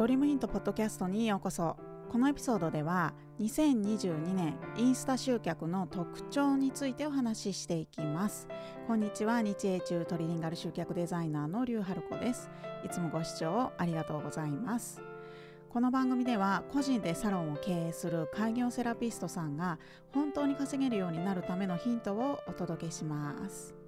ドリームヒントポッドキャストにようこそ。このエピソードでは2022年インスタ集客の特徴についてお話ししていきます。こんにちは日英中トリリンガル集客デザイナーの劉春子です。いつもご視聴ありがとうございます。この番組では個人でサロンを経営する開業セラピストさんが本当に稼げるようになるためのヒントをお届けします。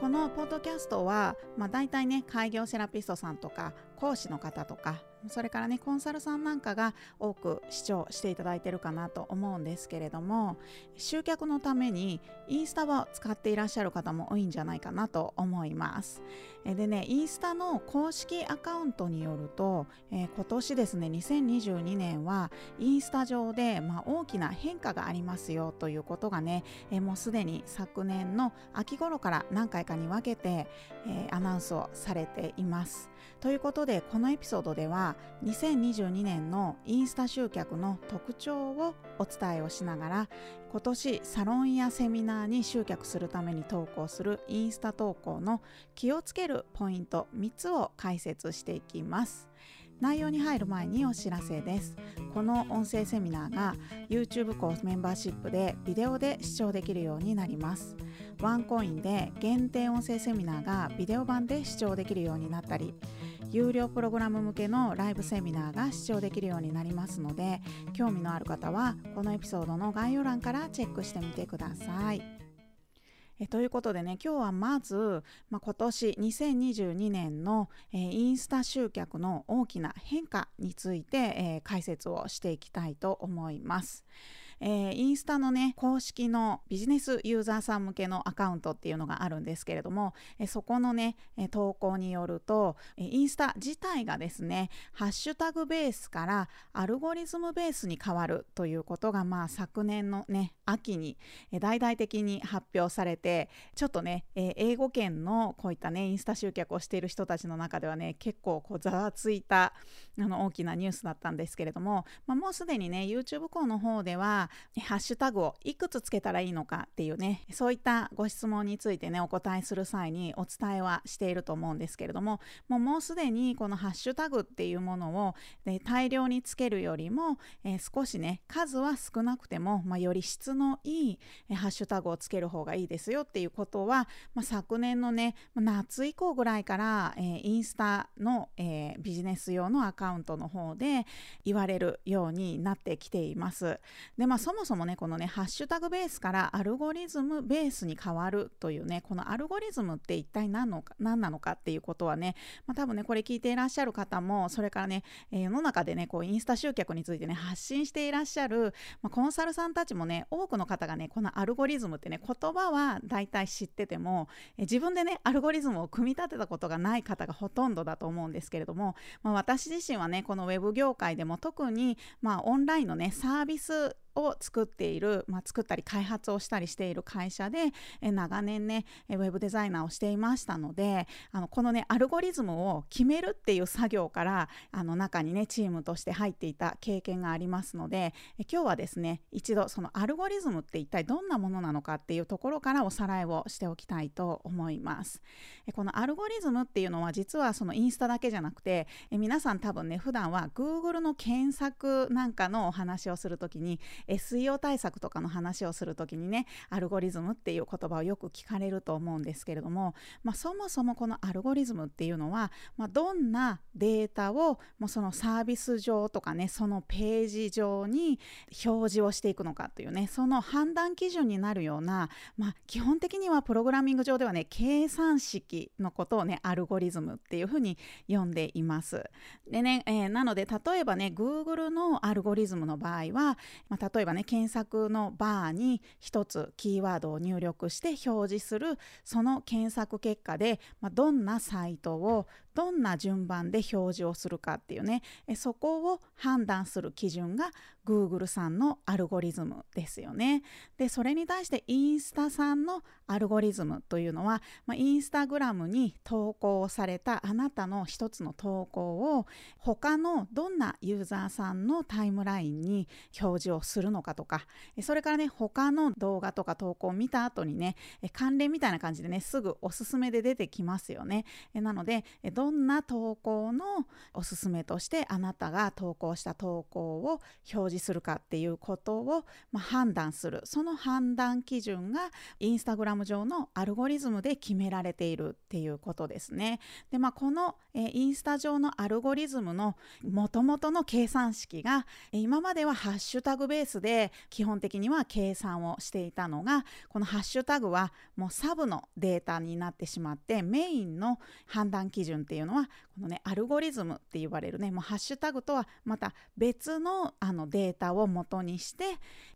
このポッドキャストは、まあ、大体ね開業セラピストさんとか講師の方とかそれからねコンサルさんなんかが多く視聴していただいてるかなと思うんですけれども集客のためにインスタを使っていらっしゃる方も多いんじゃないかなと思います。でねインスタの公式アカウントによると、えー、今年ですね2022年はインスタ上で、まあ、大きな変化がありますよということがね、えー、もうすでに昨年の秋頃から何回かに分けて、えー、アナウンスをされています。ということでこのエピソードでは2022年のインスタ集客の特徴をお伝えをしながら今年サロンやセミナーに集客するために投稿するインスタ投稿の気をつけるポイント3つを解説していきます。内容に入る前にお知らせですこの音声セミナーが YouTube コースメンバーシップでビデオで視聴できるようになりますワンコインで限定音声セミナーがビデオ版で視聴できるようになったり有料プログラム向けのライブセミナーが視聴できるようになりますので興味のある方はこのエピソードの概要欄からチェックしてみてください。えということでね今日はまず、まあ、今年2022年の、えー、インスタ集客の大きな変化について、えー、解説をしていきたいと思います。えー、インスタのね公式のビジネスユーザーさん向けのアカウントっていうのがあるんですけれども、えー、そこのね、え、投稿によると、えインスタ自体がですねハッシュタグベースからアルゴリズムベースに変わるということがまあ昨年のね秋に、え大々的に発表されてちょっとね、え英語圏のこういったねインスタ集客をしている人たちの中ではね結構こうざわついたあの大きなニュースだったんですけれども、まあ、もうすでにね YouTube 校の方ではハッシュタグをいくつつけたらいいのかっていうねそういったご質問についてねお答えする際にお伝えはしていると思うんですけれどももうもうすでにこのハッシュタグっていうものを、ね、大量につけるよりも、えー、少しね数は少なくても、まあ、より質のいい、え、ハッシュタグをつける方がいいですよっていうことは、まあ、昨年のね夏以降ぐらいから、えー、インスタの、えビジネス用のアカウントの方で言われるようになってきています。でまあそもそもねこのねハッシュタグベースからアルゴリズムベースに変わるというねこのアルゴリズムって一体何のか何なのかっていうことはね、まあ、多分ねこれ聞いていらっしゃる方もそれからね、えー、世の中でねこうインスタ集客についてね発信していらっしゃる、まあ、コンサルさんたちもね多くの方がねこのアルゴリズムってね言葉は大体知ってても、えー、自分でねアルゴリズムを組み立てたことがない方がほとんどだと思うんですけれども、まあ、私自身はねこのウェブ業界でも特にまあオンラインのねサービスを作っている、まあ、作ったり開発をしたりしている会社でえ長年ねウェブデザイナーをしていましたのであのこのねアルゴリズムを決めるっていう作業からあの中にねチームとして入っていた経験がありますのでえ今日はですね一度そのアルゴリズムって一体どんなものなのかっていうところからおさらいをしておきたいと思います。えこのアルゴリズムっていうのは実はそのインスタだけじゃなくてえ皆さん多分ね普段は Google の検索なんかのお話をするときに SEO 対策とかの話をする時にねアルゴリズムっていう言葉をよく聞かれると思うんですけれども、まあ、そもそもこのアルゴリズムっていうのは、まあ、どんなデータをもうそのサービス上とかねそのページ上に表示をしていくのかというねその判断基準になるような、まあ、基本的にはプログラミング上ではね計算式のことをねアルゴリズムっていうふうに呼んでいます。でね、えー、なので例えばね Google のアルゴリズムの場合は、まあ、例えばね検索のバーに1つキーワードを入力して表示するその検索結果で、まあ、どんなサイトをどんな順番で表示をするかっていうねそこを判断する基準が Google さんのアルゴリズムですよね。でそれに対してインスタさんのアルゴリズムというのは、まあ、インスタグラムに投稿されたあなたの一つの投稿を他のどんなユーザーさんのタイムラインに表示をするのかとかそれからね他の動画とか投稿を見た後にね関連みたいな感じでねすぐおすすめで出てきますよね。なのでどどんな投稿のおすすめとしてあなたが投稿した投稿を表示するかっていうことを、ま、判断するその判断基準がインスタグラム上のアルゴリズムで決められているっていうことですね。でまあこの、え、インスタ上のアルゴリズムのもともとの計算式が今まではハッシュタグベースで基本的には計算をしていたのがこのハッシュタグはもうサブのデータになってしまってメインの判断基準って det jo nå. このねアルゴリズムって言われるねもうハッシュタグとはまた別のあのデータを元にして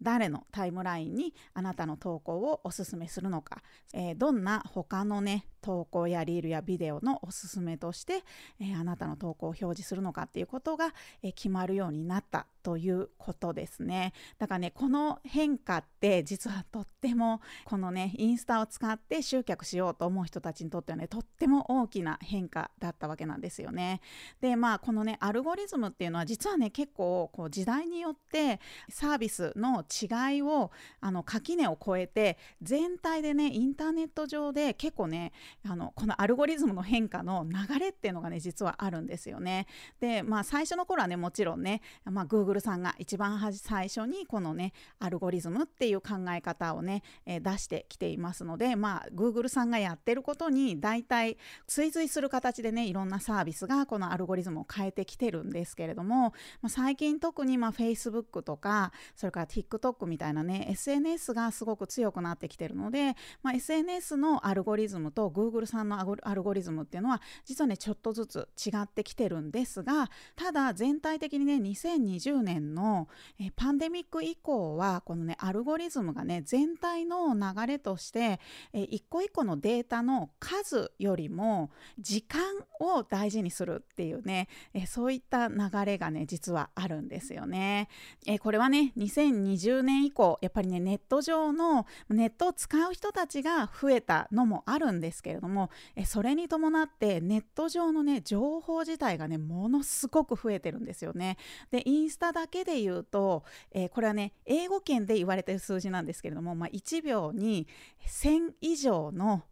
誰のタイムラインにあなたの投稿をおすすめするのか、えー、どんな他のね投稿やリールやビデオのおすすめとして、えー、あなたの投稿を表示するのかっていうことが、えー、決まるようになったということですね。だからねこの変化って実はとってもこのねインスタを使って集客しようと思う人たちにとってはねとっても大きな変化だったわけなんですですよね。でまあこのねアルゴリズムっていうのは実はね結構こう時代によってサービスの違いをあの垣根を越えて全体でねインターネット上で結構ねあのこのアルゴリズムの変化の流れっていうのがね実はあるんですよね。でまあ最初の頃はねもちろんね、まあ、Google さんが一番最初にこのねアルゴリズムっていう考え方をね、え、出してきていますのでまあ Google さんがやってることに大体追随する形でねいろんなサービスサービスがこのアルゴリズムを変えてきてるんですけれども、まあ、最近特にまあ Facebook とかそれから TikTok みたいなね SNS がすごく強くなってきてるので、まあ、SNS のアルゴリズムと Google さんのアルゴリズムっていうのは実はねちょっとずつ違ってきてるんですがただ全体的にね2020年の、えパンデミック以降はこのねアルゴリズムがね全体の流れとして、え一個一個のデータの数よりも時間を大事にするっていうね、えそういった流れがね実はあるんですよね。えこれはね2020年以降やっぱりねネット上のネットを使う人たちが増えたのもあるんですけれどもえそれに伴ってネット上のね情報自体がねものすごく増えてるんですよね。でインスタだけで言うと、え、これはね英語圏で言われてる数字なんですけれども、まあ、1秒に1000以上の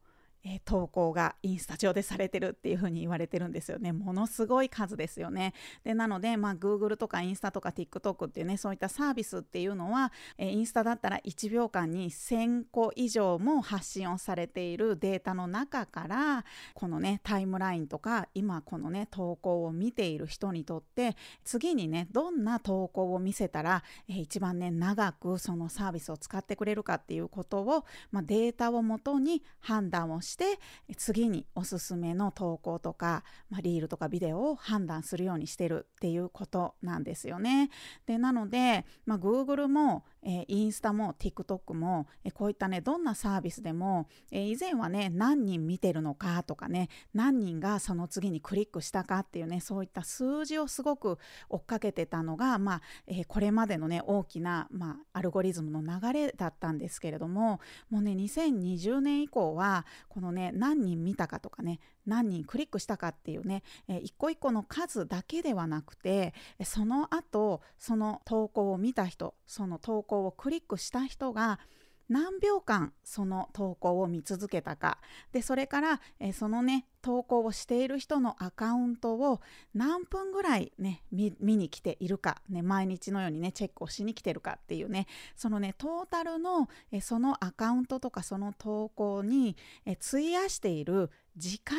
えー、投稿がインスタ上でされてるっていうふうに言われてるんですよね。ものすごい数ですよね。でなので、まあ、Google とかインスタとか TikTok っていうねそういったサービスっていうのは、えー、インスタだったら1秒間に1000個以上も発信をされているデータの中からこのねタイムラインとか今このね投稿を見ている人にとって次にねどんな投稿を見せたら、えー、一番ね長くそのサービスを使ってくれるかっていうことを、まあ、データをもとに判断をしてして次におすすめの投稿とか、まあ、リールとかビデオを判断するようにしてるっていうことなんですよね。でなので、まあ、Google もえー、インスタも TikTok も、えー、こういったねどんなサービスでも、えー、以前はね何人見てるのかとかね何人がその次にクリックしたかっていうねそういった数字をすごく追っかけてたのが、まあえー、これまでのね大きな、まあ、アルゴリズムの流れだったんですけれどももうね2020年以降はこののね何人見たかとかね何人クリックしたかっていうね、えー、一個一個の数だけではなくてその後その投稿を見た人その投稿をクリックした人が何秒間その投稿を見続けたか。でそれから、えー、そのね投稿をしている人のアカウントを何分ぐらいね見に来ているか、ね、毎日のようにねチェックをしに来てるかっていうね。そのねトータルのえそのアカウントとかその投稿にえ費やしている時間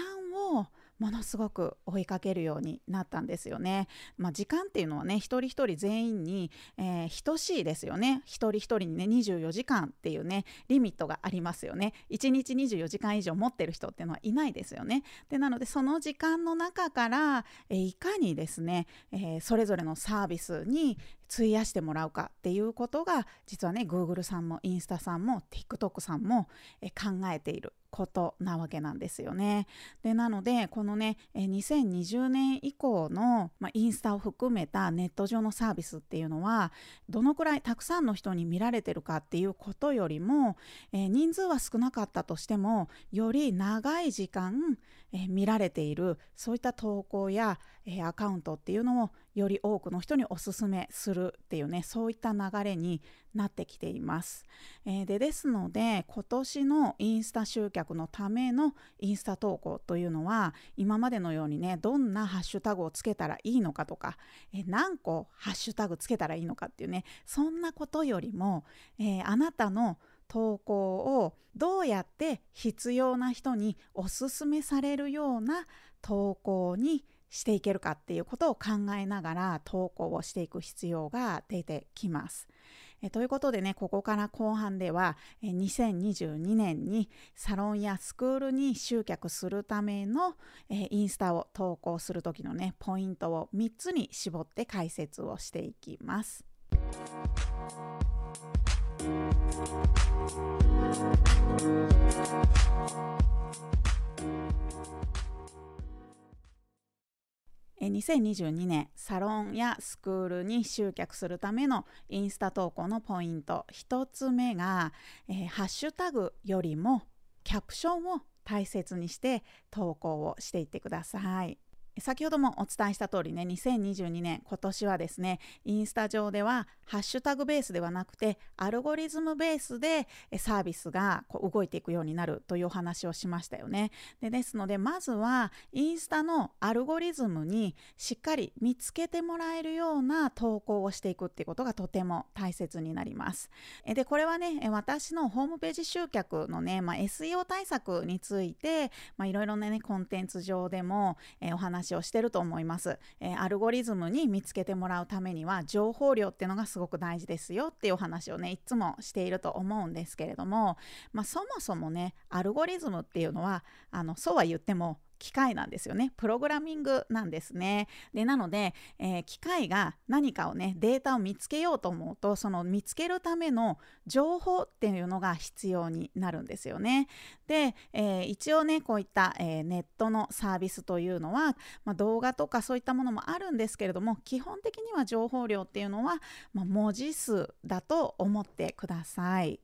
をものすごく追いかけるようになったんですよね。まあ、時間っていうのはね一人一人全員に、えー、等しいですよね。一人一人にね24時間っていうねリミットがありますよね。1日24時間以上持ってる人っていうのはいないですよね。でなのでその時間の中から、えー、いかにですね、えー、それぞれのサービスに費やしてもらうかっていうことが実はね Google さんもインスタさんも TikTok さんも考えていることなわけなんですよね。でなのでこのね2020年以降の、まあ、インスタを含めたネット上のサービスっていうのはどのくらいたくさんの人に見られてるかっていうことよりも、えー、人数は少なかったとしてもより長い時間え見られているそういった投稿や、えアカウントっていうのをより多くの人におすすめするっていうねそういった流れになってきています。えー、でですので今年のインスタ集客のためのインスタ投稿というのは今までのようにねどんなハッシュタグをつけたらいいのかとか、え、何個ハッシュタグつけたらいいのかっていうねそんなことよりも、えー、あなたの投稿をどうやって必要な人におすすめされるような投稿にしていけるかっていうことを考えながら投稿をしていく必要が出てきます。えということでねここから後半ではえ2022年にサロンやスクールに集客するためのえインスタを投稿する時のねポイントを3つに絞って解説をしていきます。2022年サロンやスクールに集客するためのインスタ投稿のポイント1つ目が、えー、ハッシュタグよりもキャプションを大切にして投稿をしていってください。先ほどもお伝えした通りね2022年今年はですねインスタ上ではハッシュタグベースではなくてアルゴリズムベースでサービスがこう動いていくようになるというお話をしましたよね。でですのでまずはインスタのアルゴリズムにしっかり見つけてもらえるような投稿をしていくっていうことがとても大切になります。でこれはね私のホームページ集客のね、まあ、SEO 対策についていろいろなねコンテンツ上でもお話話をしてると思います、えー、アルゴリズムに見つけてもらうためには情報量っていうのがすごく大事ですよっていうお話をねいつもしていると思うんですけれども、まあ、そもそもねアルゴリズムっていうのはあのそうは言っても機械なんですよね。プログラミングなんですね。でなので、えー、機械が何かをねデータを見つけようと思うとその見つけるための情報っていうのが必要になるんですよね。で、えー、一応ねこういった、えー、ネットのサービスというのは、まあ、動画とかそういったものもあるんですけれども基本的には情報量っていうのは、まあ、文字数だと思ってください。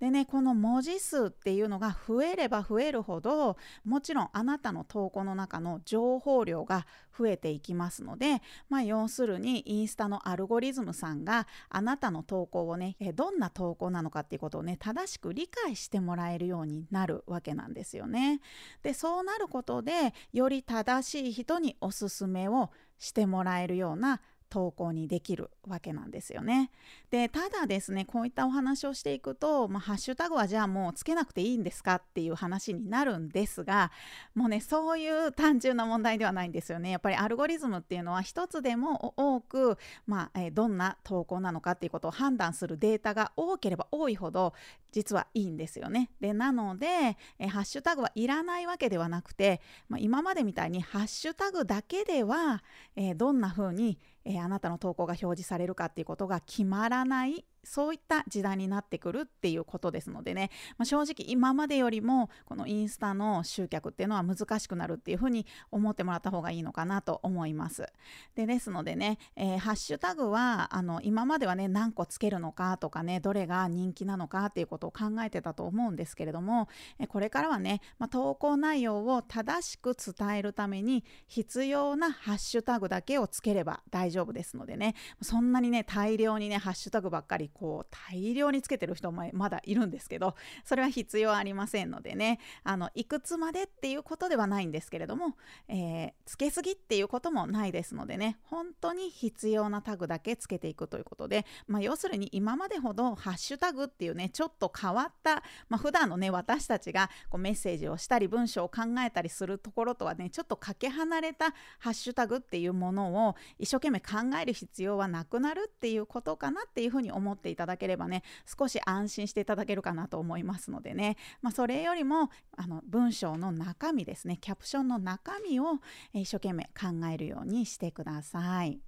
でねこの文字数っていうのが増えれば増えるほどもちろんあなたの投稿の中の情報量が増えていきますので、まあ、要するにインスタのアルゴリズムさんがあなたの投稿をねどんな投稿なのかっていうことをね正しく理解してもらえるようになるわけなんですよね。でそうなることでより正しい人におすすめをしてもらえるような投稿にできるわけなんですよね。でただですねこういったお話をしていくと、まあ、ハッシュタグはじゃあもうつけなくていいんですかっていう話になるんですがもうねそういう単純な問題ではないんですよね。やっぱりアルゴリズムっていうのは一つでも多く、まあえー、どんな投稿なのかっていうことを判断するデータが多ければ多いほど実はいいんですよね。でなので、え、ハッシュタグはいらないわけではなくて、まあ、今までみたいにハッシュタグだけでは、えー、どんな風にえー、あなたの投稿が表示されるかっていうことが決まらない。そういった時代になってくるっていうことですのでね、まあ、正直今までよりもこのインスタの集客っていうのは難しくなるっていうふうに思ってもらった方がいいのかなと思います。でですのでね、えー、ハッシュタグはあの今まではね何個つけるのかとかねどれが人気なのかっていうことを考えてたと思うんですけれども、えこれからはね、まあ、投稿内容を正しく伝えるために必要なハッシュタグだけをつければ大丈夫ですのでねそんなにね大量にねハッシュタグばっかりこう大量につけてる人もまだいるんですけどそれは必要ありませんのでね。あのいくつまでっていうことではないんですけれども、えー、つけすぎっていうこともないですのでね。本当に必要なタグだけつけていくということで、まあ、要するに今までほどハッシュタグっていうねちょっと変わった、まあ、普段のね私たちがこうメッセージをしたり文章を考えたりするところとはねちょっとかけ離れたハッシュタグっていうものを一生懸命考える必要はなくなるっていうことかなっていうふうに思ってていただければね少し安心していただけるかなと思いますのでね、まあ、それよりもあの文章の中身ですね。キャプションの中身を一生懸命考えるようにしてください。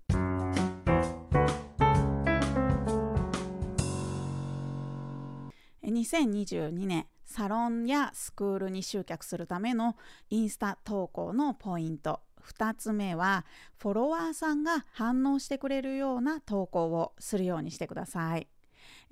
2022年サロンやスクールに集客するためのインスタ投稿のポイント。2つ目はフォロワーさんが反応してくれるような投稿をするようにしてください。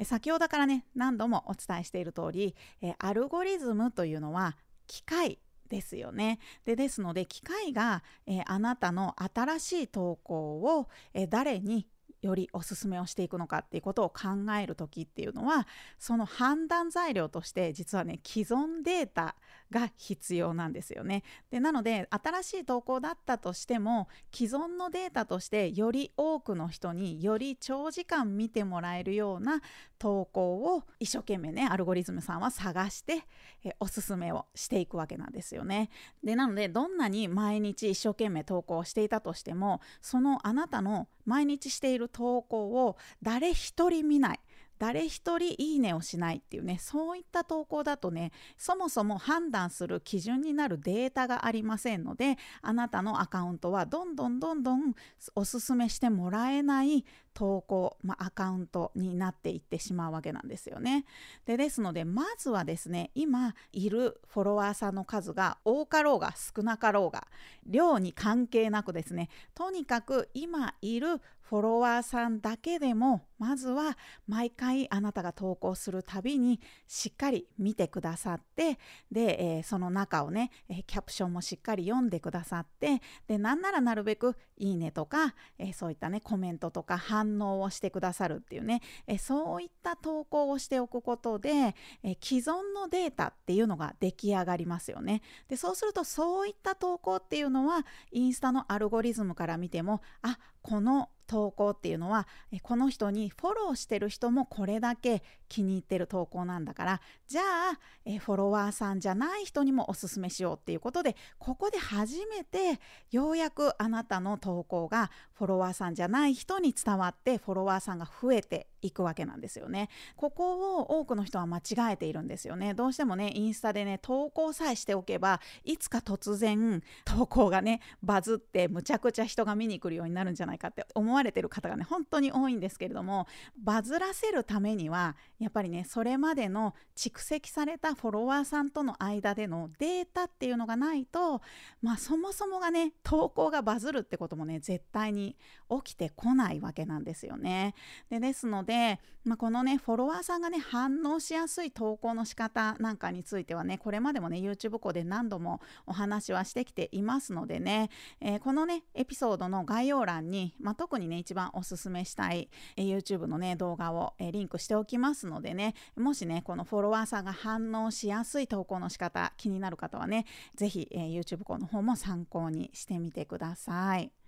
先ほどからね何度もお伝えしている通りアルゴリズムというのは機械ですよね。でですので機械が、えー、あなたの新しい投稿を、えー、誰によりおすすめをしていくのかっていうことを考える時っていうのはその判断材料として実はね既存データが必要なんですよね。でなので新しい投稿だったとしても既存のデータとしてより多くの人により長時間見てもらえるような投稿を一生懸命ねアルゴリズムさんは探してえおすすめをしていくわけなんですよね。でなのでどんなに毎日一生懸命投稿していたとしてもそのあなたの毎日している投稿を誰一人見ない。誰一人いいねをしないっていうねそういった投稿だとねそもそも判断する基準になるデータがありませんのであなたのアカウントはどんどんどんどんおすすめしてもらえない投稿、まあ、アカウントになっていってしまうわけなんですよね。でですのでまずはですね今いるフォロワーさんの数が多かろうが少なかろうが量に関係なくですねとにかく今いるフォロワーさんだけでもまずは毎回あなたが投稿するたびにしっかり見てくださってで、えー、その中をね、えー、キャプションもしっかり読んでくださってでなんならなるべくいいねとか、えー、そういったねコメントとか反応をしてくださるっていうね、えそういった投稿をしておくことで、え既存のデータっていうのが出来上がりますよね。でそうするとそういった投稿っていうのはインスタのアルゴリズムから見てもあこの投稿っていうのはこの人にフォローしてる人もこれだけ気に入ってる投稿なんだからじゃあフォロワーさんじゃない人にもおすすめしようっていうことでここで初めてようやくあなたの投稿がフォロワーさんじゃない人に伝わってフォロワーさんが増えていくわけなんですよね。ここを多くの人は間違えているんですよね。どうしてもねインスタでね投稿さえしておけばいつか突然投稿がねバズってむちゃくちゃ人が見に来るようになるんじゃないかって思われてる方がね本当に多いんですけれどもバズらせるためにはやっぱりねそれまでの蓄積されたフォロワーさんとの間でのデータっていうのがないとまあそもそもがね投稿がバズるってこともね絶対に起きてこないわけなんですよね。でですので、でまあ、このねフォロワーさんがね反応しやすい投稿の仕方なんかについてはねこれまでもね YouTube 校で何度もお話はしてきていますのでね、えー、このねエピソードの概要欄に、まあ、特にね一番おすすめしたい、えー、YouTube のね動画を、えー、リンクしておきますのでねもしねこのフォロワーさんが反応しやすい投稿の仕方気になる方はね是非、えー、YouTube 校の方も参考にしてみてください。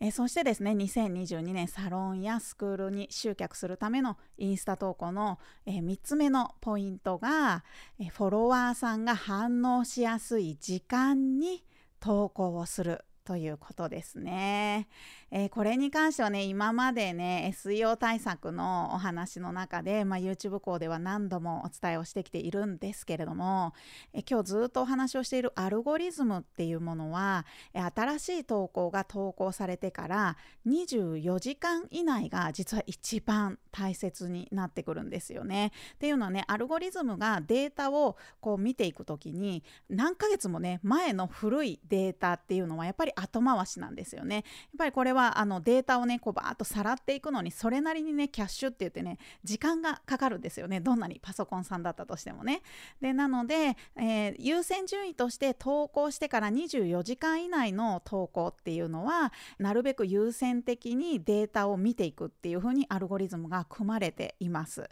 えそしてですね2022年サロンやスクールに集客するためのインスタ投稿の、え3つ目のポイントが、えフォロワーさんが反応しやすい時間に投稿をする。ということですね。えー、これに関してはね今までね SEO 対策のお話の中で、まあ、YouTube 校では何度もお伝えをしてきているんですけれども、えー、今日ずっとお話をしているアルゴリズムっていうものは、え、新しい投稿が投稿されてから24時間以内が実は一番大切になってくるんですよね。っていうのはねアルゴリズムがデータをこう見ていく時に何ヶ月もね前の古いデータっていうのはやっぱり後回しなんですよね。やっぱりこれはあのデータをねこうバーッとさらっていくのにそれなりにねキャッシュって言ってね時間がかかるんですよねどんなにパソコンさんだったとしてもね。でなので、えー、優先順位として投稿してから24時間以内の投稿っていうのはなるべく優先的にデータを見ていくっていう風にアルゴリズムが組まれています。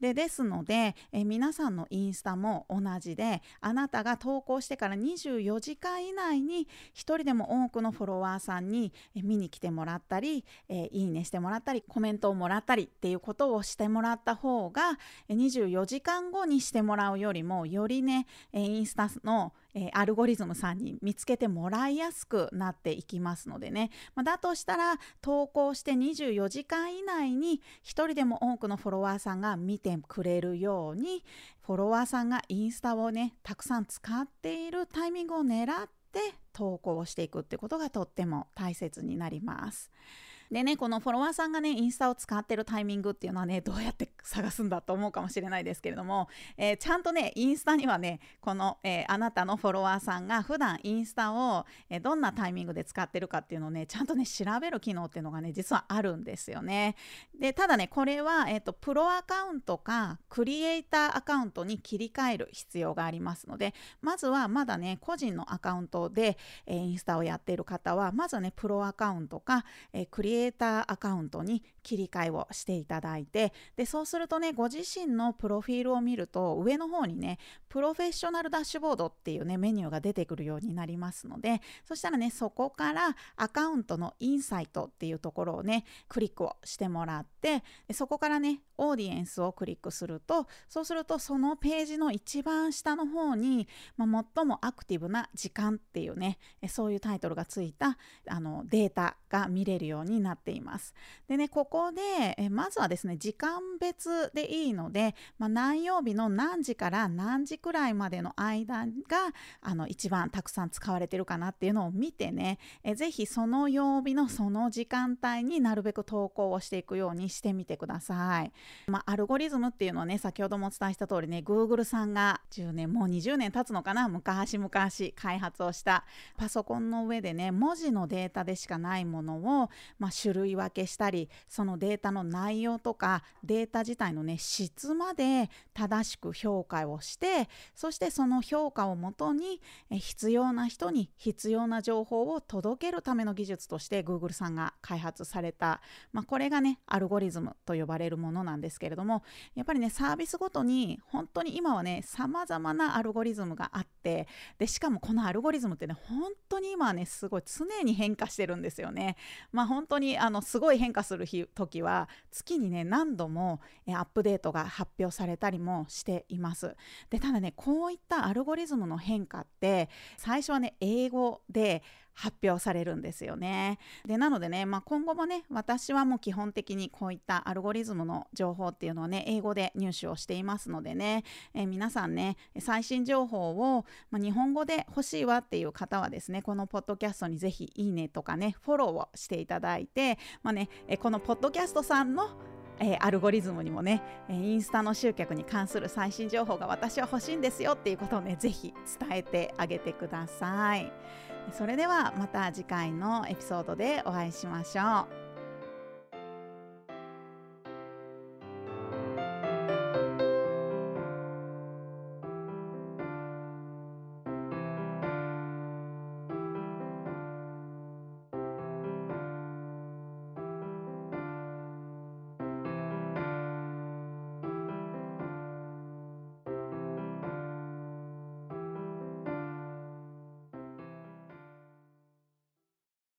でですので、えー、皆さんのインスタも同じであなたが投稿してから24時間以内に1人でも多くのフォロワーさんに見に来てもらったり、え、いいねしてもらったりコメントをもらったりっていうことをしてもらった方が24時間後にしてもらうよりもよりねインスタの、アルゴリズムさんに見つけてもらいやすくなっていきますのでね、だとしたら投稿して24時間以内に1人でも多くのフォロワーさんが見てくれるようにフォロワーさんがインスタをねたくさん使っているタイミングを狙って投稿していくってことがとっても大切になります。でねこのフォロワーさんがねインスタを使ってるタイミングっていうのはねどうやって探すんだと思うかもしれないですけれども、えー、ちゃんとねインスタにはねこの、えー、あなたのフォロワーさんが普段インスタを、えー、どんなタイミングで使ってるかっていうのをねちゃんとね調べる機能っていうのがね実はあるんですよね。でただねこれは、えーと、プロアカウントかクリエイターアカウントに切り替える必要がありますのでまずはまだね個人のアカウントで、えインスタをやっている方はまずねプロアカウントか、えクリエイターデータアカウントに切り替えをしていただいてでそうするとねご自身のプロフィールを見ると上の方にねプロフェッショナルダッシュボードっていうねメニューが出てくるようになりますのでそしたらねそこからアカウントのインサイトっていうところをねクリックをしてもらってそこからねオーディエンスをクリックするとそうするとそのページの一番下の方に、まあ、最もアクティブな時間っていうねそういうタイトルがついたあのデータが見れるようにななっています。でねここでえまずはですね時間別でいいので、まあ、何曜日の何時から何時くらいまでの間があの一番たくさん使われてるかなっていうのを見てねえぜひその曜日のその時間帯になるべく投稿をしていくようにしてみてください。まあ、アルゴリズムっていうのはね先ほどもお伝えした通りね Google さんが10年もう20年経つのかな昔々開発をしたパソコンの上でね文字のデータでしかないものを、まあ、種類分けしたりそのデータの内容とかデータ自体のね質まで正しく評価をしてそしてその評価をもとに必要な人に必要な情報を届けるための技術として Google さんが開発された、まあ、これがねアルゴリズムと呼ばれるものなんですけれどもやっぱりねサービスごとに本当に今はね様々なアルゴリズムがあってでしかもこのアルゴリズムってね本当に今はねすごい常に変化してるんですよね。まあ本当にあのすごい変化する日時は月にね何度もアップデートが発表されたりもしています。でただねこういったアルゴリズムの変化って最初はね英語で発表されるんですよね。でなのでね、まあ、今後もね私はもう基本的にこういったアルゴリズムの情報っていうのをね英語で入手をしていますのでね、えー、皆さんね最新情報を、まあ、日本語で欲しいわっていう方はですねこのポッドキャストにぜひいいねとかねフォローをしていただいて、まあね、このポッドキャストさんのえー、アルゴリズムにもね、えインスタの集客に関する最新情報が私は欲しいんですよっていうことをね、ぜひ伝えてあげてください。それではまた次回のエピソードでお会いしましょう。